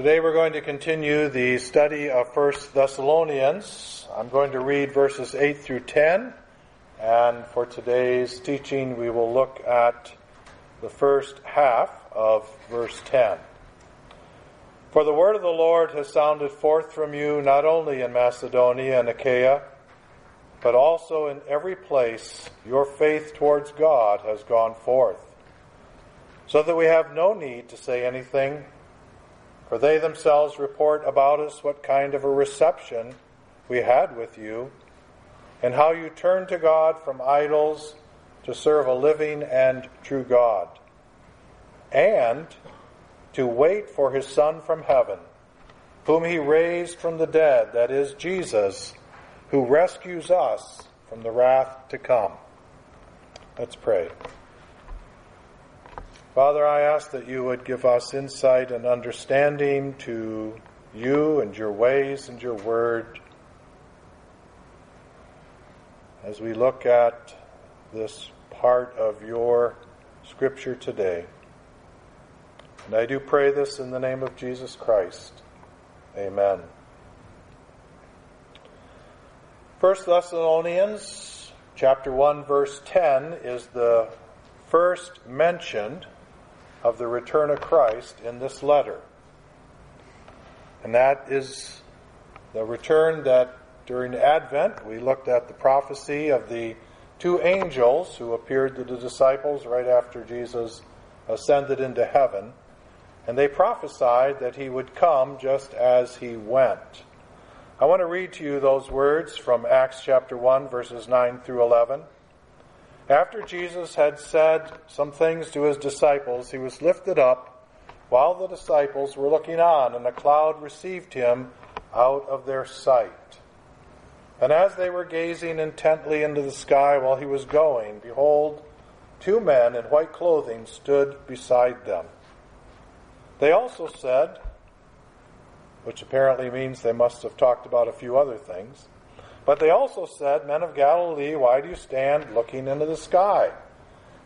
Today we're going to continue the study of 1 Thessalonians. I'm going to read verses 8 through 10, and for today's teaching we will look at the first half of verse 10. For the word of the Lord has sounded forth from you not only in Macedonia and Achaia, but also in every place your faith towards God has gone forth, so that we have no need to say anything for they themselves report about us what kind of a reception we had with you, and how you turned to God from idols to serve a living and true God, and to wait for his Son from heaven, whom he raised from the dead, that is, Jesus, who rescues us from the wrath to come. Let's pray. Father, I ask that you would give us insight and understanding to you and your ways and your word as we look at this part of your scripture today. And I do pray this in the name of Jesus Christ. Amen. First Thessalonians chapter 1 verse 10 is the first mentioned of the return of Christ in this letter. And that is the return that during Advent we looked at the prophecy of the two angels who appeared to the disciples right after Jesus ascended into heaven. And they prophesied that he would come just as he went. I want to read to you those words from Acts chapter 1, verses 9 through 11. After Jesus had said some things to his disciples, he was lifted up while the disciples were looking on, and a cloud received him out of their sight. And as they were gazing intently into the sky while he was going, behold, two men in white clothing stood beside them. They also said, which apparently means they must have talked about a few other things, but they also said, Men of Galilee, why do you stand looking into the sky?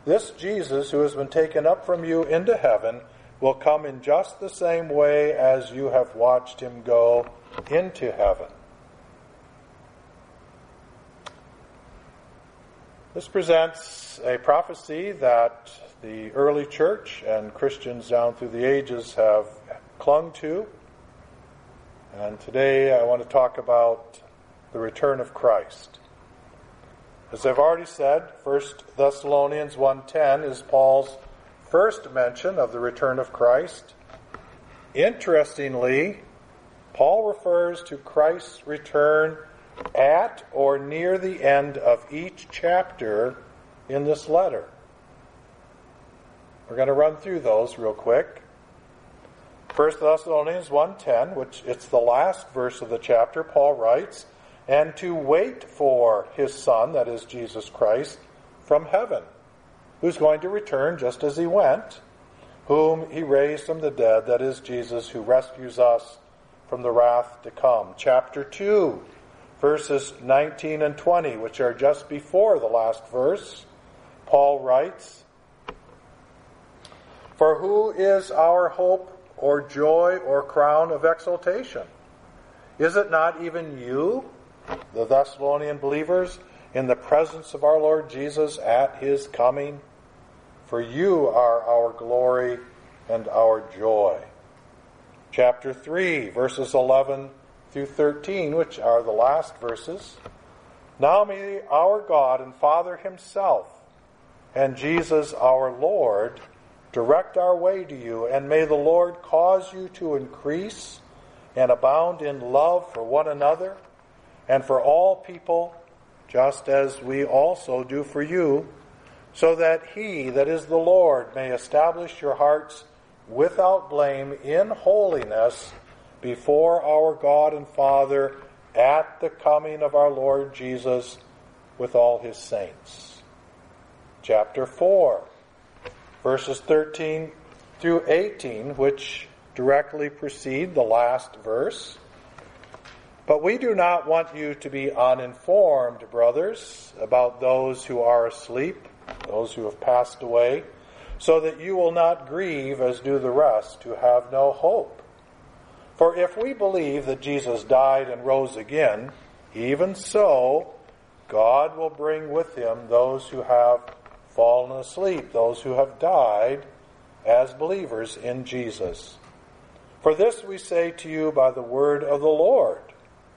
This Jesus, who has been taken up from you into heaven, will come in just the same way as you have watched him go into heaven. This presents a prophecy that the early church and Christians down through the ages have clung to. And today I want to talk about the return of Christ. As I've already said, 1 Thessalonians 1:10 is Paul's first mention of the return of Christ. Interestingly, Paul refers to Christ's return at or near the end of each chapter in this letter. We're going to run through those real quick. 1 Thessalonians 1:10, which it's the last verse of the chapter, Paul writes, and to wait for his Son, that is Jesus Christ, from heaven, who's going to return just as he went, whom he raised from the dead, that is Jesus, who rescues us from the wrath to come. Chapter 2, verses 19 and 20, which are just before the last verse, Paul writes, For who is our hope or joy or crown of exaltation? Is it not even you? The Thessalonian believers in the presence of our Lord Jesus at his coming. For you are our glory and our joy. Chapter 3, verses 11 through 13, which are the last verses. Now may our God and Father Himself and Jesus our Lord direct our way to you, and may the Lord cause you to increase and abound in love for one another and for all people, just as we also do for you, so that he, that is the Lord, may establish your hearts without blame in holiness before our God and Father at the coming of our Lord Jesus with all his saints. Chapter 4, verses 13 through 18, which directly precede the last verse. But we do not want you to be uninformed, brothers, about those who are asleep, those who have passed away, so that you will not grieve as do the rest who have no hope. For if we believe that Jesus died and rose again, even so, God will bring with him those who have fallen asleep, those who have died as believers in Jesus. For this we say to you by the word of the Lord.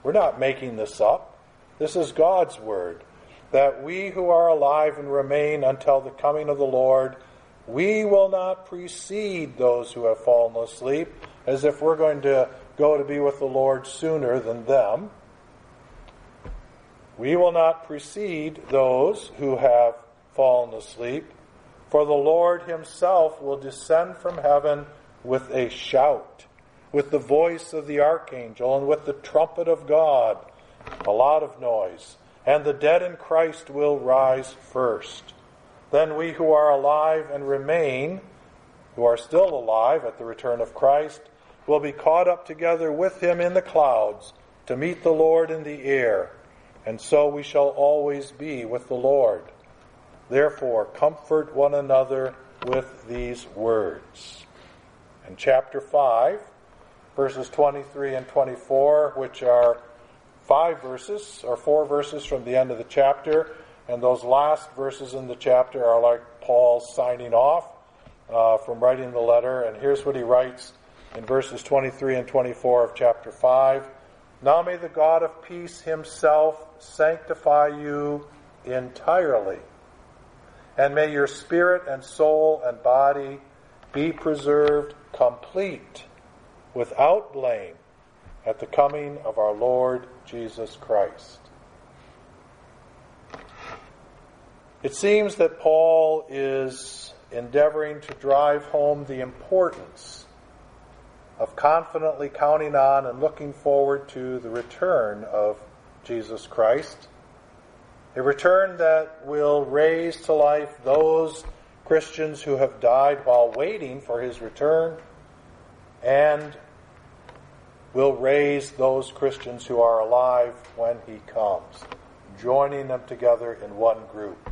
We're not making this up. This is God's word. That we who are alive and remain until the coming of the Lord, we will not precede those who have fallen asleep as if we're going to go to be with the Lord sooner than them. We will not precede those who have fallen asleep, for the Lord himself will descend from heaven with a shout, with the voice of the archangel, and with the trumpet of God, a lot of noise, and the dead in Christ will rise first. Then we who are alive and remain, who are still alive at the return of Christ, will be caught up together with him in the clouds to meet the Lord in the air, and so we shall always be with the Lord. Therefore, comfort one another with these words. In chapter 5, verses 23 and 24, which are five verses, or four verses from the end of the chapter, and those last verses in the chapter are like Paul signing off uh, from writing the letter. And here's what he writes in verses 23 and 24 of chapter 5. Now may the God of peace himself sanctify you entirely, and may your spirit and soul and body be preserved complete, without blame, at the coming of our Lord Jesus Christ. It seems that Paul is endeavoring to drive home the importance of confidently counting on and looking forward to the return of Jesus Christ. A return that will raise to life those Christians who have died while waiting for his return and will raise those Christians who are alive when he comes, joining them together in one group.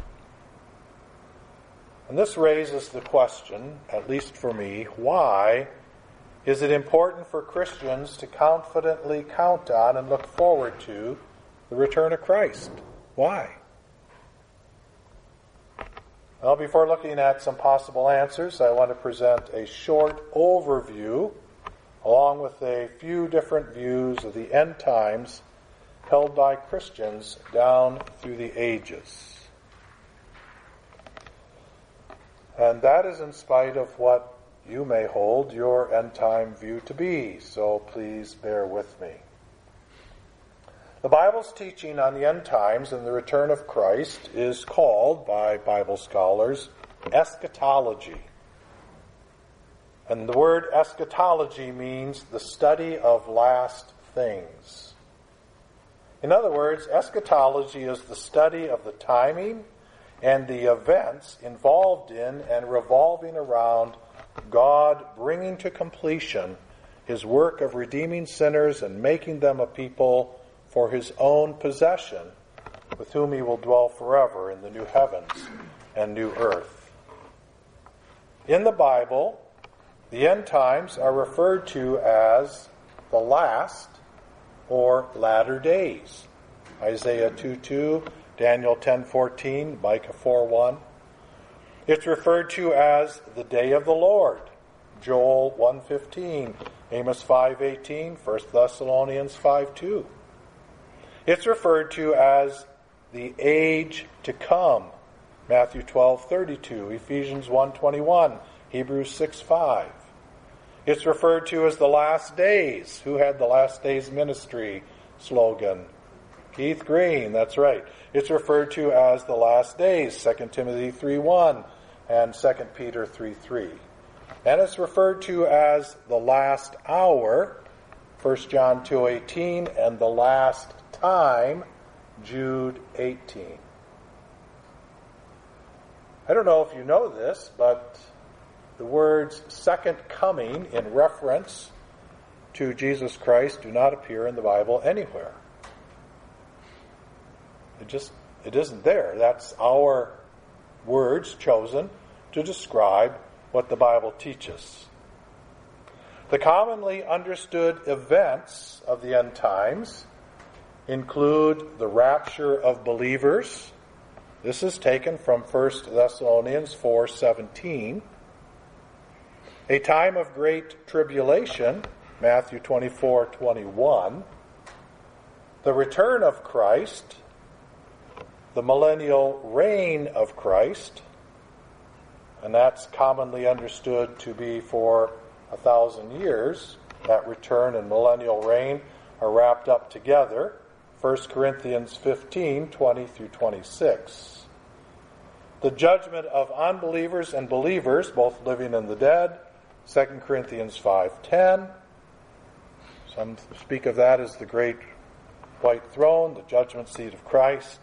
And this raises the question, at least for me, why is it important for Christians to confidently count on and look forward to the return of Christ? Why? Well, before looking at some possible answers, I want to present a short overview along with a few different views of the end times held by Christians down through the ages. And that is in spite of what you may hold your end time view to be, so please bear with me. The Bible's teaching on the end times and the return of Christ is called by Bible scholars eschatology. And the word eschatology means the study of last things. In other words, eschatology is the study of the timing and the events involved in and revolving around God bringing to completion his work of redeeming sinners and making them a people for his own possession, with whom he will dwell forever in the new heavens and new earth. In the Bible, the end times are referred to as the last or latter days. Isaiah 2 2, Daniel ten fourteen, Micah 4 1. It's referred to as the day of the Lord. Joel 1:15, Amos 5:18, 1 Thessalonians 5:2. It's referred to as the age to come. Matthew 12:32, Ephesians 1:21, Hebrews 6:5. It's referred to as the last days. Who had the last days ministry slogan? Keith Green, that's right. It's referred to as the last days, 2 Timothy 3:1, and 2 Peter 3 3. And it's referred to as the last hour, 1 John 2.18, and the last time, Jude 18. I don't know if you know this, but the words second coming in reference to Jesus Christ do not appear in the Bible anywhere. It just it isn't there. That's our words chosen to describe what the Bible teaches. The commonly understood events of the end times include the rapture of believers. This is taken from 1 Thessalonians 4:17. A time of great tribulation, Matthew 24:21. The return of Christ, the millennial reign of Christ, and that's commonly understood to be for a thousand years. That return and millennial reign are wrapped up together. 1 Corinthians 15 20 through 26. The judgment of unbelievers and believers, both living and the dead, 2 Corinthians 5:10. Some speak of that as the great white throne, the judgment seat of Christ,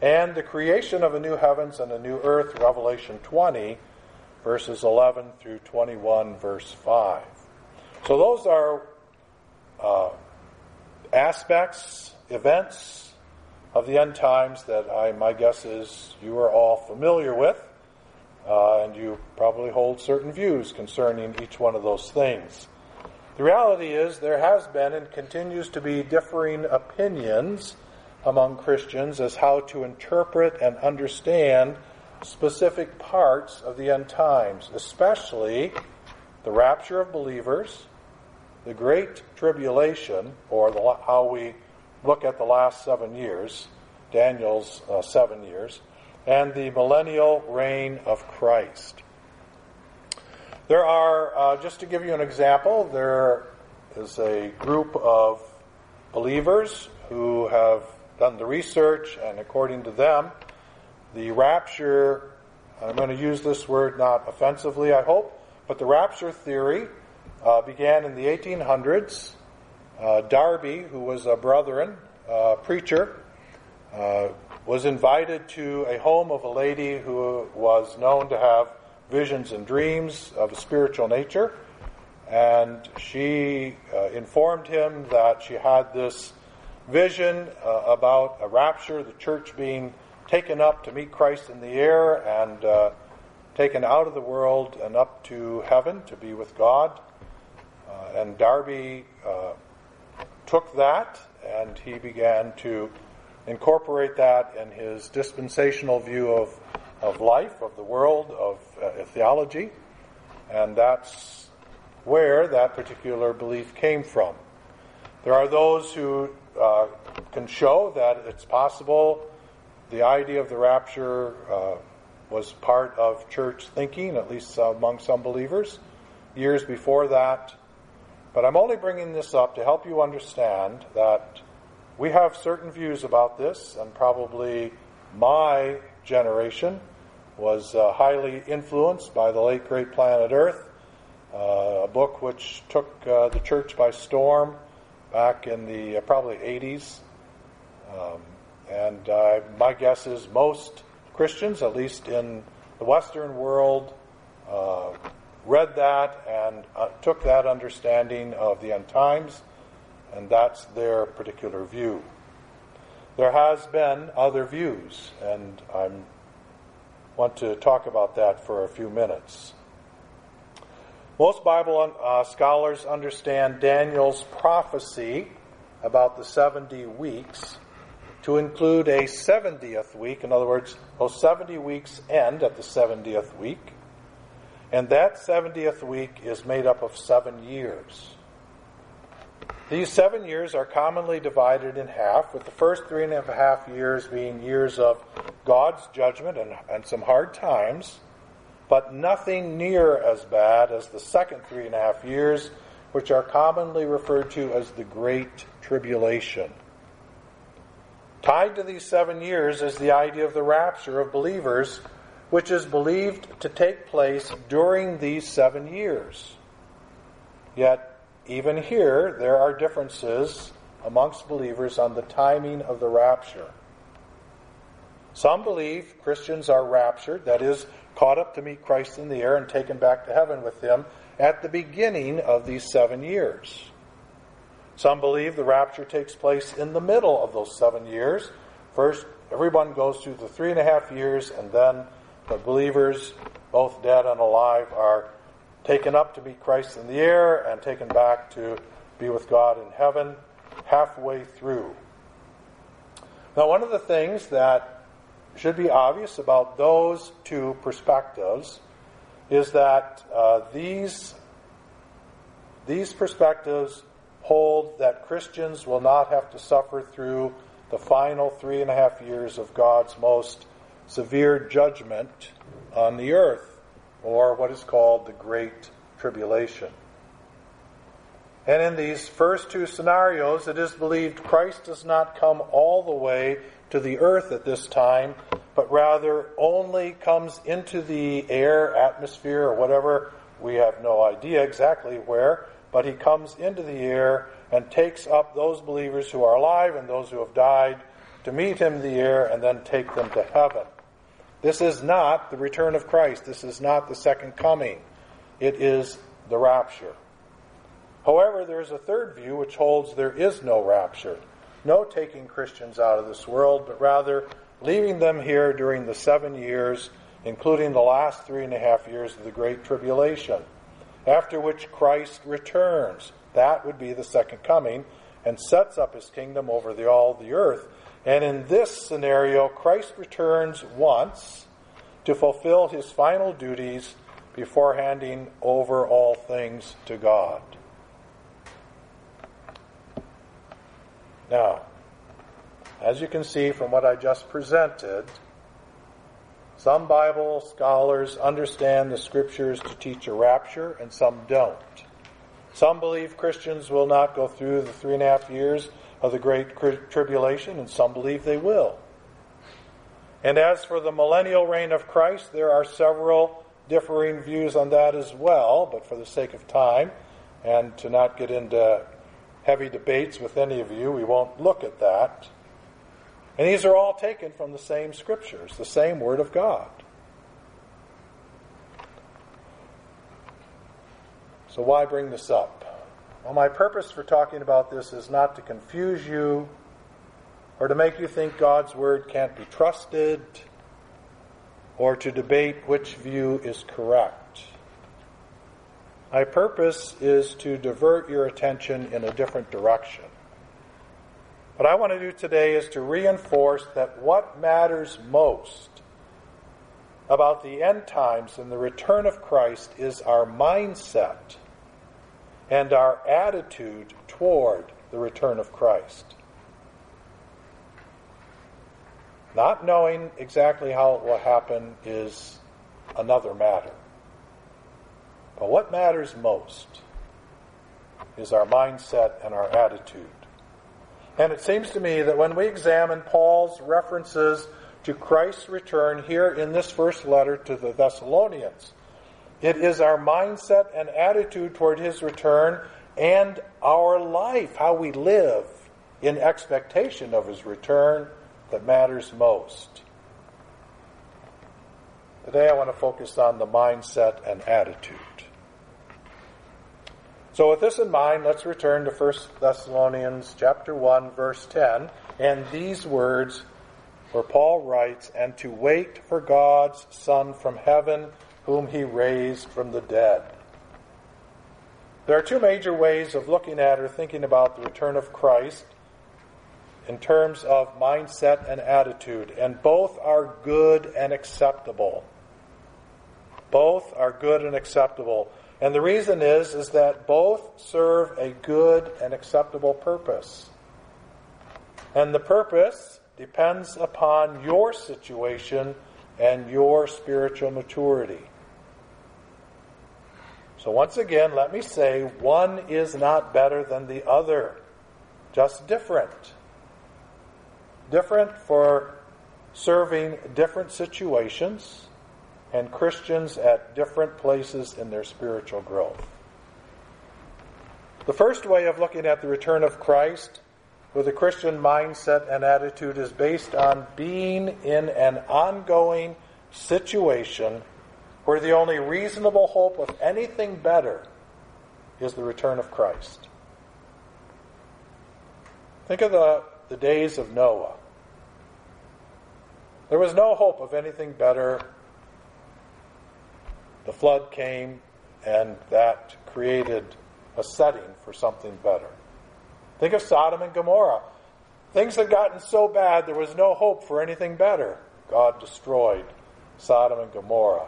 and the creation of a new heavens and a new earth, Revelation 20, verses 11 through 21, verse 5. So those are uh, aspects, events of the end times that I, my guess is you are all familiar with, uh, and you probably hold certain views concerning each one of those things. The reality is there has been and continues to be differing opinions among Christians as how to interpret and understand specific parts of the end times, especially the rapture of believers, the great tribulation, or the, how we look at the last seven years, Daniel's uh, seven years, and the millennial reign of Christ. There are, uh, just to give you an example, there is a group of believers who have done the research, and according to them, the rapture, I'm going to use this word not offensively, I hope, but the rapture theory uh, began in the 1800s. Uh, Darby, who was a Brethren uh, preacher, uh, was invited to a home of a lady who was known to have visions and dreams of a spiritual nature. And she uh, informed him that she had this vision uh, about a rapture, the church being taken up to meet Christ in the air and uh, taken out of the world and up to heaven to be with God. Uh, and Darby uh, took that and he began to incorporate that in his dispensational view of, of life, of the world, of uh, theology. And that's where that particular belief came from. There are those who uh, can show that it's possible the idea of the rapture uh, was part of church thinking, at least among some believers, years before that. But I'm only bringing this up to help you understand that we have certain views about this, and probably my generation was uh, highly influenced by the late great planet Earth, uh, a book which took uh, the church by storm back in the uh, probably 80s. Um, and uh, my guess is most Christians, at least in the Western world, uh, read that and took that understanding of the end times, and that's their particular view. There has been other views, and I want to talk about that for a few minutes. Most Bible uh, scholars understand Daniel's prophecy about the 70 weeks to include a 70th week. In other words, those 70 weeks end at the 70th week. And that 70th week is made up of seven years. These seven years are commonly divided in half, with the first three and a half years being years of God's judgment and, and some hard times, but nothing near as bad as the second three and a half years, which are commonly referred to as the Great Tribulation. Tied to these seven years is the idea of the rapture of believers, which is believed to take place during these seven years. Yet, even here, there are differences amongst believers on the timing of the rapture. Some believe Christians are raptured, that is, caught up to meet Christ in the air and taken back to heaven with him at the beginning of these seven years. Some believe the rapture takes place in the middle of those seven years. First, everyone goes through the three and a half years, and then the believers, both dead and alive, are taken up to meet Christ in the air and taken back to be with God in heaven halfway through. Now, one of the things that should be obvious about those two perspectives is that uh, these, these perspectives hold that Christians will not have to suffer through the final three and a half years of God's most severe judgment on the earth, or what is called the Great Tribulation. And in these first two scenarios, it is believed Christ does not come all the way to the earth at this time, but rather only comes into the air, atmosphere, or whatever. We have no idea exactly where, but he comes into the air and takes up those believers who are alive and those who have died to meet him in the air and then take them to heaven. This is not the return of Christ. This is not the second coming. It is the rapture. However, there is a third view which holds there is no rapture, no taking Christians out of this world, but rather leaving them here during the seven years, including the last three and a half years of the Great Tribulation, after which Christ returns. That would be the second coming, and sets up his kingdom over the, all the earth. And in this scenario, Christ returns once to fulfill his final duties before handing over all things to God. Now, as you can see from what I just presented, some Bible scholars understand the scriptures to teach a rapture and some don't. Some believe Christians will not go through the three and a half years of the Great Tribulation, and some believe they will. And as for the millennial reign of Christ, there are several differing views on that as well, but for the sake of time and to not get into heavy debates with any of you. We won't look at that. And these are all taken from the same scriptures, the same Word of God. So, why bring this up? Well, my purpose for talking about this is not to confuse you or to make you think God's Word can't be trusted or to debate which view is correct. My purpose is to divert your attention in a different direction. What I want to do today is to reinforce that what matters most about the end times and the return of Christ is our mindset and our attitude toward the return of Christ. Not knowing exactly how it will happen is another matter. But what matters most is our mindset and our attitude. And it seems to me that when we examine Paul's references to Christ's return here in this first letter to the Thessalonians, it is our mindset and attitude toward his return and our life, how we live in expectation of his return, that matters most. Today I want to focus on the mindset and attitude. So with this in mind, let's return to 1 Thessalonians chapter 1 verse 10 and these words where Paul writes, "And to wait for God's son from heaven, whom he raised from the dead." There are two major ways of looking at or thinking about the return of Christ in terms of mindset and attitude, and both are good and acceptable. Both are good and acceptable. And the reason is, is that both serve a good and acceptable purpose. And the purpose depends upon your situation and your spiritual maturity. So once again, let me say, one is not better than the other, just different. Different for serving different situations and Christians at different places in their spiritual growth. The first way of looking at the return of Christ with a Christian mindset and attitude is based on being in an ongoing situation where the only reasonable hope of anything better is the return of Christ. Think of the, the days of Noah. There was no hope of anything better the flood came, and that created a setting for something better. Think of Sodom and Gomorrah. Things had gotten so bad there was no hope for anything better. God destroyed Sodom and Gomorrah.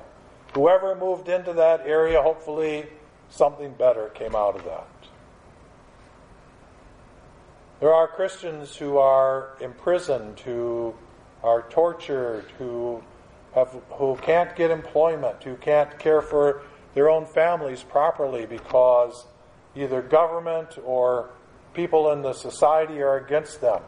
Whoever moved into that area, hopefully something better came out of that. There are Christians who are imprisoned, who are tortured, who have, who can't get employment, who can't care for their own families properly because either government or people in the society are against them.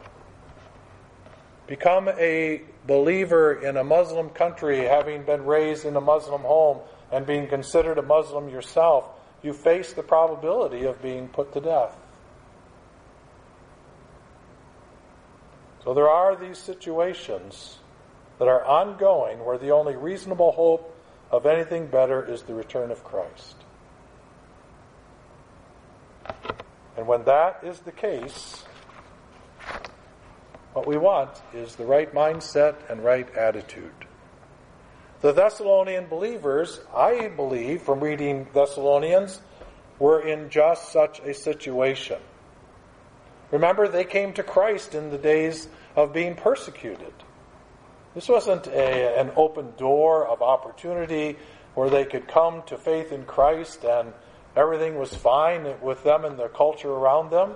Become a believer in a Muslim country, having been raised in a Muslim home and being considered a Muslim yourself, you face the probability of being put to death. So there are these situations that are ongoing where the only reasonable hope of anything better is the return of Christ. And when that is the case, what we want is the right mindset and right attitude. The Thessalonian believers, I believe from reading Thessalonians, were in just such a situation. Remember, they came to Christ in the days of being persecuted. This wasn't a, an open door of opportunity where they could come to faith in Christ and everything was fine with them and the culture around them.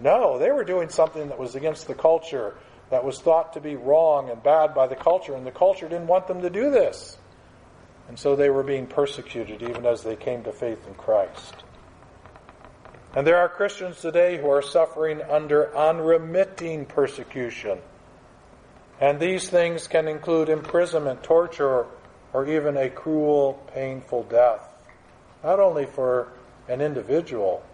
No, they were doing something that was against the culture, that was thought to be wrong and bad by the culture, and the culture didn't want them to do this. And so they were being persecuted even as they came to faith in Christ. And there are Christians today who are suffering under unremitting persecution. And these things can include imprisonment, torture, or even a cruel, painful death. Not only for an individual,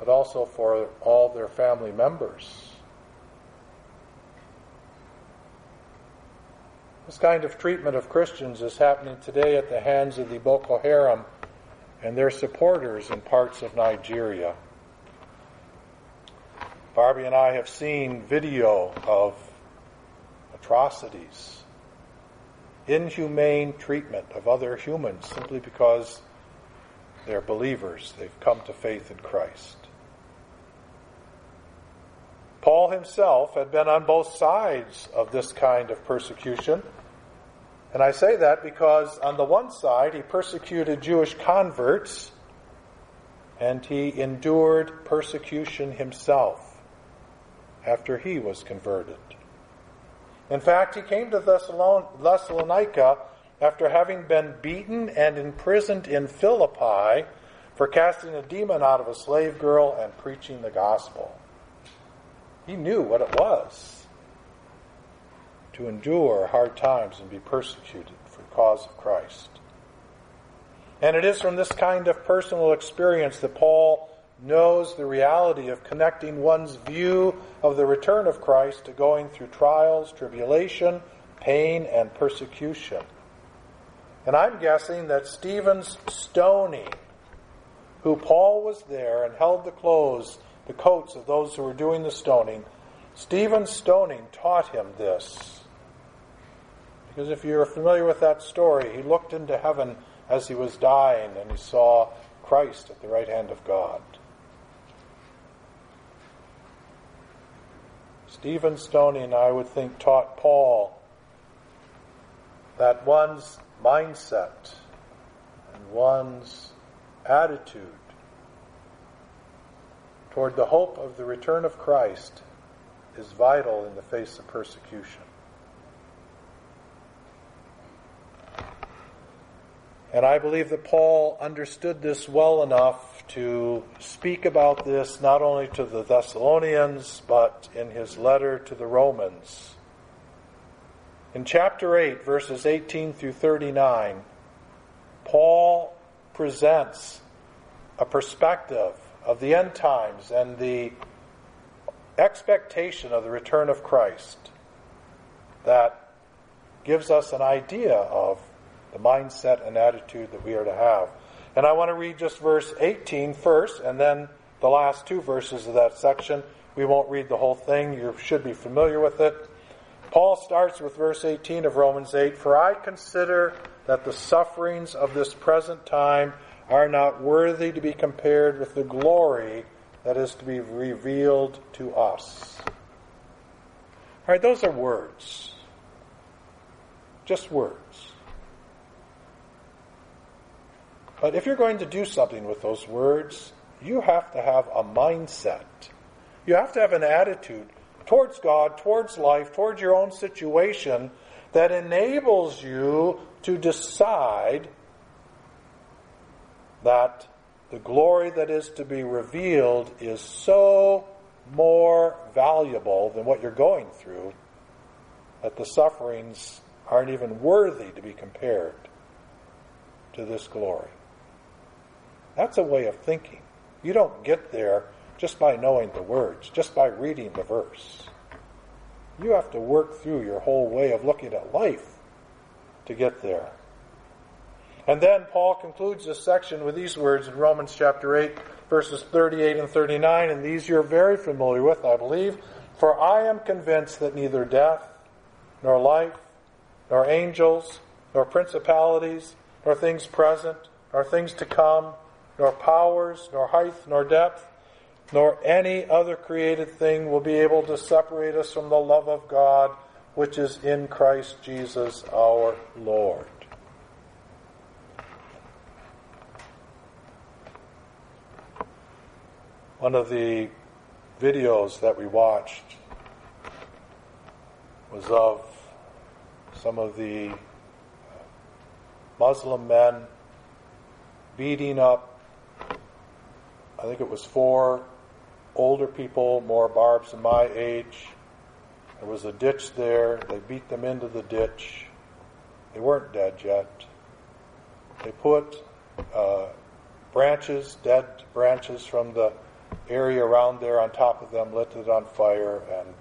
but also for all their family members. This kind of treatment of Christians is happening today at the hands of the Boko Haram and their supporters in parts of Nigeria. Barbie and I have seen video of atrocities, inhumane treatment of other humans simply because they're believers. They've come to faith in Christ. Paul himself had been on both sides of this kind of persecution. And I say that because on the one side, he persecuted Jewish converts and he endured persecution himself after he was converted. In fact, he came to Thessalonica after having been beaten and imprisoned in Philippi for casting a demon out of a slave girl and preaching the gospel. He knew what it was to endure hard times and be persecuted for the cause of Christ. And it is from this kind of personal experience that Paul knows the reality of connecting one's view of the return of Christ to going through trials, tribulation, pain, and persecution. And I'm guessing that Stephen's stoning, who Paul was there and held the clothes, the coats of those who were doing the stoning, Stephen's stoning taught him this. Because if you're familiar with that story, he looked into heaven as he was dying and he saw Christ at the right hand of God. Stephen stoning, I would think, taught Paul that one's mindset and one's attitude toward the hope of the return of Christ is vital in the face of persecution. And I believe that Paul understood this well enough to speak about this not only to the Thessalonians, but in his letter to the Romans. In chapter 8, verses 18 through 39, Paul presents a perspective of the end times and the expectation of the return of Christ that gives us an idea of the mindset and attitude that we are to have. And I want to read just verse 18 first, and then the last two verses of that section. We won't read the whole thing, you should be familiar with it. Paul starts with verse 18 of Romans 8 For I consider that the sufferings of this present time are not worthy to be compared with the glory that is to be revealed to us. All right, those are words. Just words. But if you're going to do something with those words, you have to have a mindset. You have to have an attitude towards God, towards life, towards your own situation that enables you to decide that the glory that is to be revealed is so more valuable than what you're going through that the sufferings aren't even worthy to be compared to this glory. That's a way of thinking. You don't get there just by knowing the words, just by reading the verse. You have to work through your whole way of looking at life to get there. And then Paul concludes this section with these words in Romans chapter 8, verses 38 and 39, and these you're very familiar with, I believe. For I am convinced that neither death, nor life, nor angels, nor principalities, nor things present, nor things to come, nor powers, nor height, nor depth, nor any other created thing will be able to separate us from the love of God which is in Christ Jesus our Lord. One of the videos that we watched was of some of the Muslim men beating up I think it was four older people, more barbs than my age. There was a ditch there. They beat them into the ditch. They weren't dead yet. They put uh, branches, dead branches from the area around there on top of them, lit it on fire, and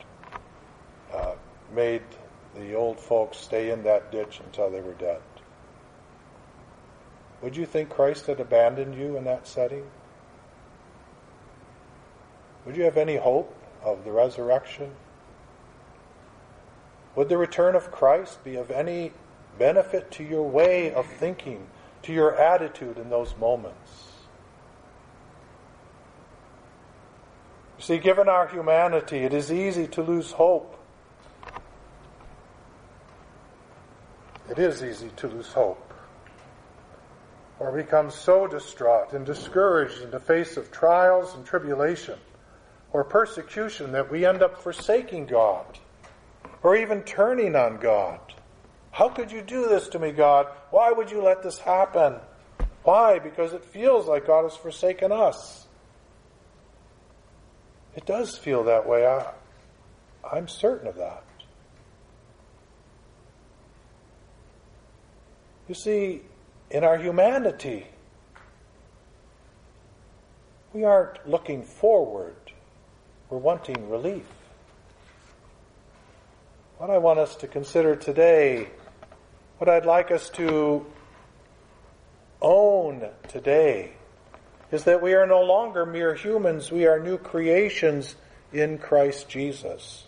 uh, made the old folks stay in that ditch until they were dead. Would you think Christ had abandoned you in that setting? Would you have any hope of the resurrection? Would the return of Christ be of any benefit to your way of thinking, to your attitude in those moments? See, given our humanity, it is easy to lose hope. It is easy to lose hope. Or become so distraught and discouraged in the face of trials and tribulation or persecution that we end up forsaking God or even turning on God. How could you do this to me, God? Why would you let this happen? Why? Because it feels like God has forsaken us. It does feel that way. I, I'm certain of that. You see, in our humanity, we aren't looking forward we're wanting relief. What I want us to consider today, what I'd like us to own today, is that we are no longer mere humans, we are new creations in Christ Jesus.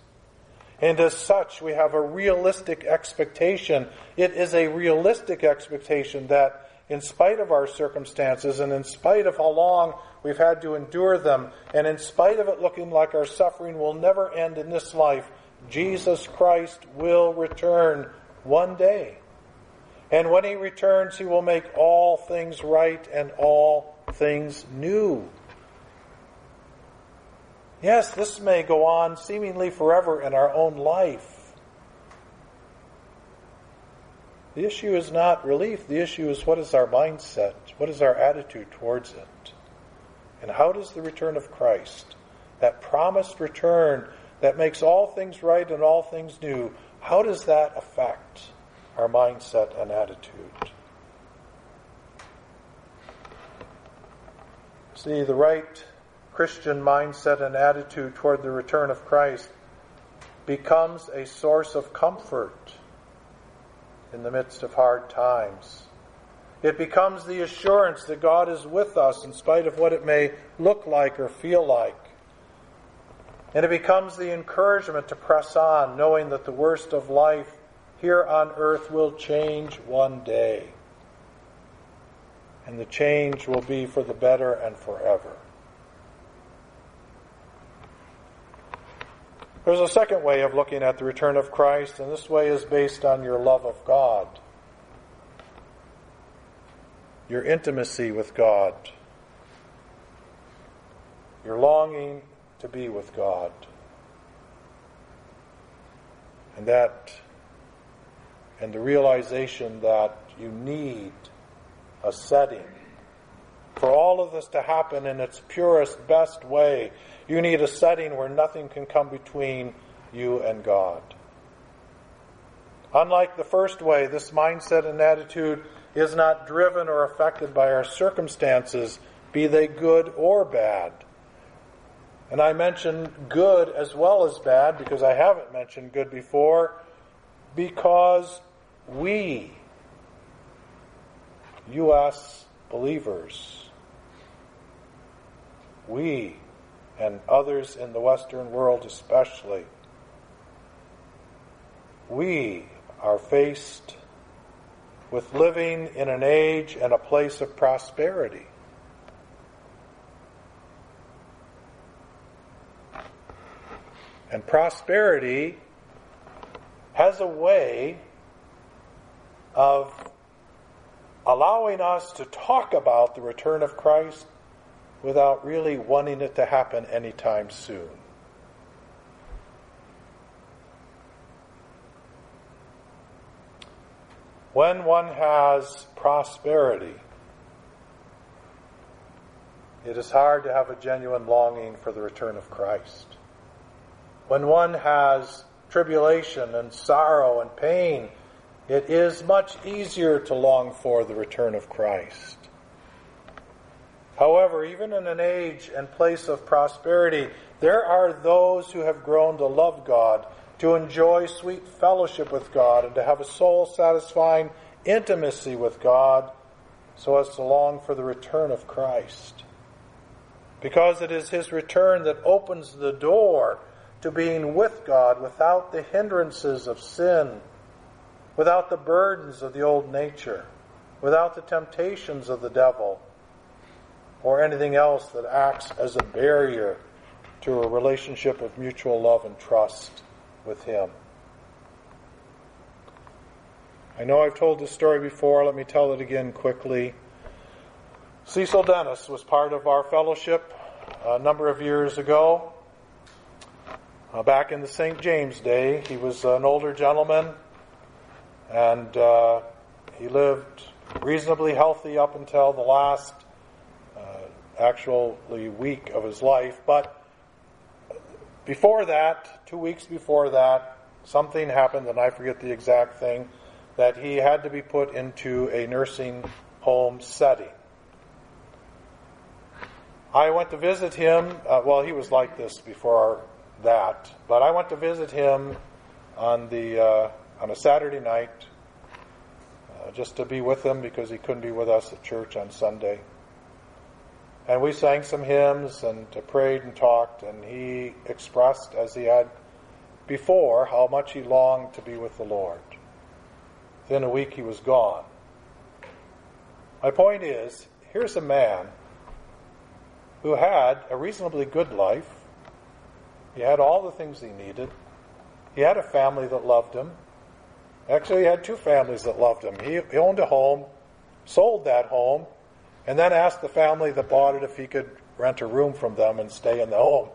And as such, we have a realistic expectation. It is a realistic expectation that in spite of our circumstances and in spite of how long we've had to endure them, and in spite of it looking like our suffering will never end in this life, Jesus Christ will return one day. And when he returns, he will make all things right and all things new. Yes, this may go on seemingly forever in our own life. The issue is not relief. The issue is what is our mindset? What is our attitude towards it? And how does the return of Christ, that promised return that makes all things right and all things new, how does that affect our mindset and attitude? See, the right Christian mindset and attitude toward the return of Christ becomes a source of comfort in the midst of hard times. It becomes the assurance that God is with us in spite of what it may look like or feel like. And it becomes the encouragement to press on, knowing that the worst of life here on earth will change one day. And the change will be for the better and forever. There's a second way of looking at the return of Christ, and this way is based on your love of God, your intimacy with God, your longing to be with God. And that, and the realization that you need a setting for all of this to happen in its purest, best way you need a setting where nothing can come between you and God. Unlike the first way, this mindset and attitude is not driven or affected by our circumstances, be they good or bad. And I mention good as well as bad because I haven't mentioned good before, because we, U.S. believers, we and others in the Western world especially, we are faced with living in an age and a place of prosperity. And prosperity has a way of allowing us to talk about the return of Christ without really wanting it to happen anytime soon. When one has prosperity, it is hard to have a genuine longing for the return of Christ. When one has tribulation and sorrow and pain, it is much easier to long for the return of Christ. However, even in an age and place of prosperity, there are those who have grown to love God, to enjoy sweet fellowship with God, and to have a soul satisfying intimacy with God so as to long for the return of Christ. Because it is His return that opens the door to being with God without the hindrances of sin, without the burdens of the old nature, without the temptations of the devil or anything else that acts as a barrier to a relationship of mutual love and trust with Him. I know I've told this story before, let me tell it again quickly. Cecil Dennis was part of our fellowship a number of years ago. Uh, back in the St. James day, he was an older gentleman and uh, he lived reasonably healthy up until the last actually week of his life. But before that, two weeks before that, something happened, and I forget the exact thing, that he had to be put into a nursing home setting. I went to visit him. Uh, well, he was like this before that, but I went to visit him on the uh, on a Saturday night, uh, just to be with him because he couldn't be with us at church on Sunday. And we sang some hymns and prayed and talked, and he expressed, as he had before, how much he longed to be with the Lord. Within a week, he was gone. My point is here's a man who had a reasonably good life. He had all the things he needed. He had a family that loved him. Actually, he had two families that loved him. He, he owned a home, sold that home, and then asked the family that bought it if he could rent a room from them and stay in the home.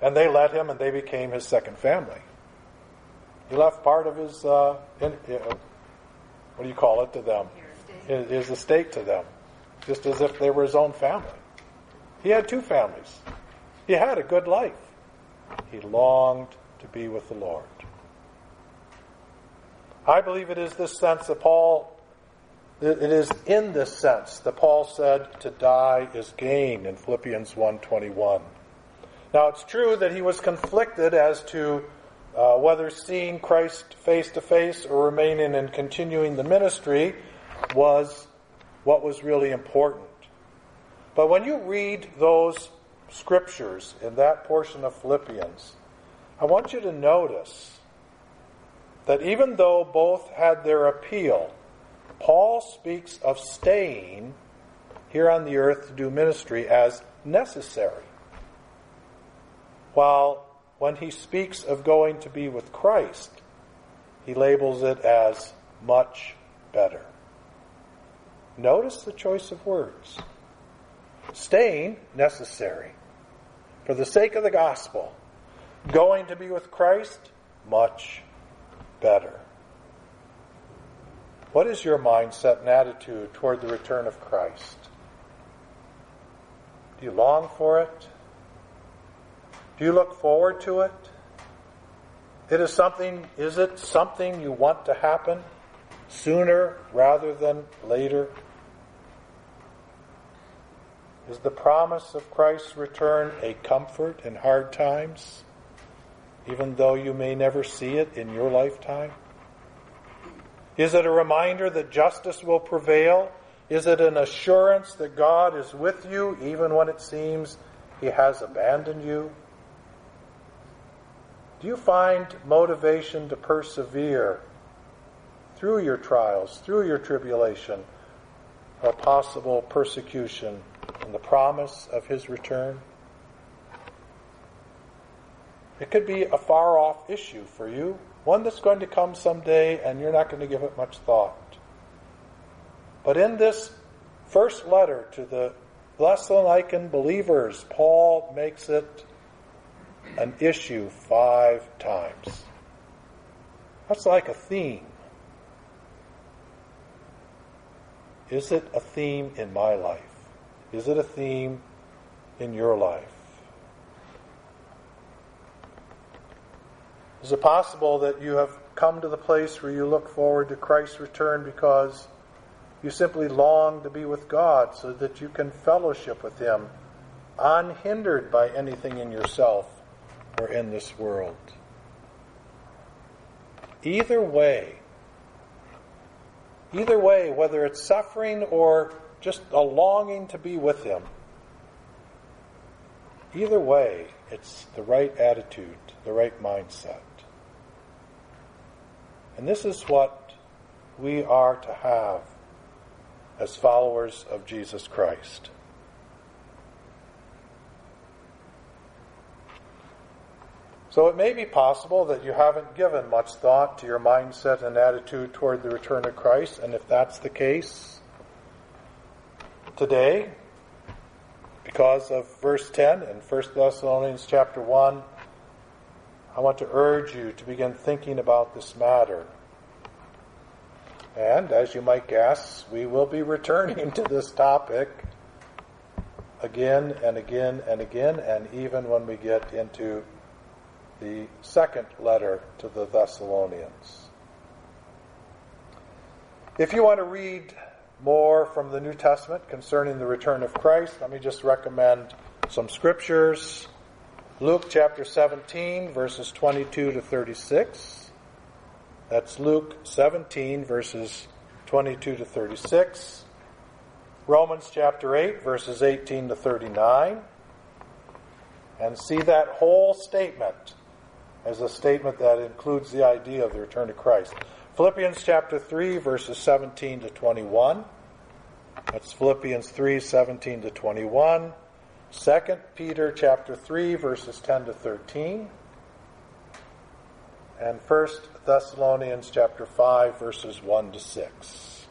And they let him, and they became his second family. He left part of his, uh, in, uh, what do you call it, to them? His, his estate to them, just as if they were his own family. He had two families. He had a good life. He longed to be with the Lord. I believe it is this sense that Paul it is in this sense that Paul said to die is gain in Philippians 1:21. Now it's true that he was conflicted as to uh, whether seeing Christ face to face or remaining and continuing the ministry was what was really important. But when you read those scriptures in that portion of Philippians, I want you to notice that even though both had their appeal, Paul speaks of staying here on the earth to do ministry as necessary. While when he speaks of going to be with Christ, he labels it as much better. Notice the choice of words. Staying, necessary. For the sake of the gospel. Going to be with Christ, much better. What is your mindset and attitude toward the return of Christ? Do you long for it? Do you look forward to it? It is something, is it something you want to happen sooner rather than later? Is the promise of Christ's return a comfort in hard times, even though you may never see it in your lifetime? Is it a reminder that justice will prevail? Is it an assurance that God is with you even when it seems he has abandoned you? Do you find motivation to persevere through your trials, through your tribulation, or possible persecution in the promise of his return? It could be a far off issue for you, one that's going to come someday and you're not going to give it much thought. But in this first letter to the Thessalonican believers, Paul makes it an issue five times. That's like a theme. Is it a theme in my life? Is it a theme in your life? Is it possible that you have come to the place where you look forward to Christ's return because you simply long to be with God so that you can fellowship with Him unhindered by anything in yourself or in this world? Either way, either way, whether it's suffering or just a longing to be with Him, either way, it's the right attitude, the right mindset. And this is what we are to have as followers of Jesus Christ. So it may be possible that you haven't given much thought to your mindset and attitude toward the return of Christ, and if that's the case, today, because of verse 10 in 1 Thessalonians chapter 1, I want to urge you to begin thinking about this matter. And as you might guess, we will be returning to this topic again and again and again, and even when we get into the second letter to the Thessalonians. If you want to read more from the New Testament concerning the return of Christ, let me just recommend some scriptures. Luke chapter 17, verses 22 to 36. That's Luke 17, verses 22 to 36. Romans chapter 8, verses 18 to 39. And see that whole statement as a statement that includes the idea of the return of Christ. Philippians chapter 3, verses 17 to 21. That's Philippians 3, 17 to 21. 2 Peter chapter 3 verses 10 to 13 and 1 Thessalonians chapter 5 verses 1 to 6.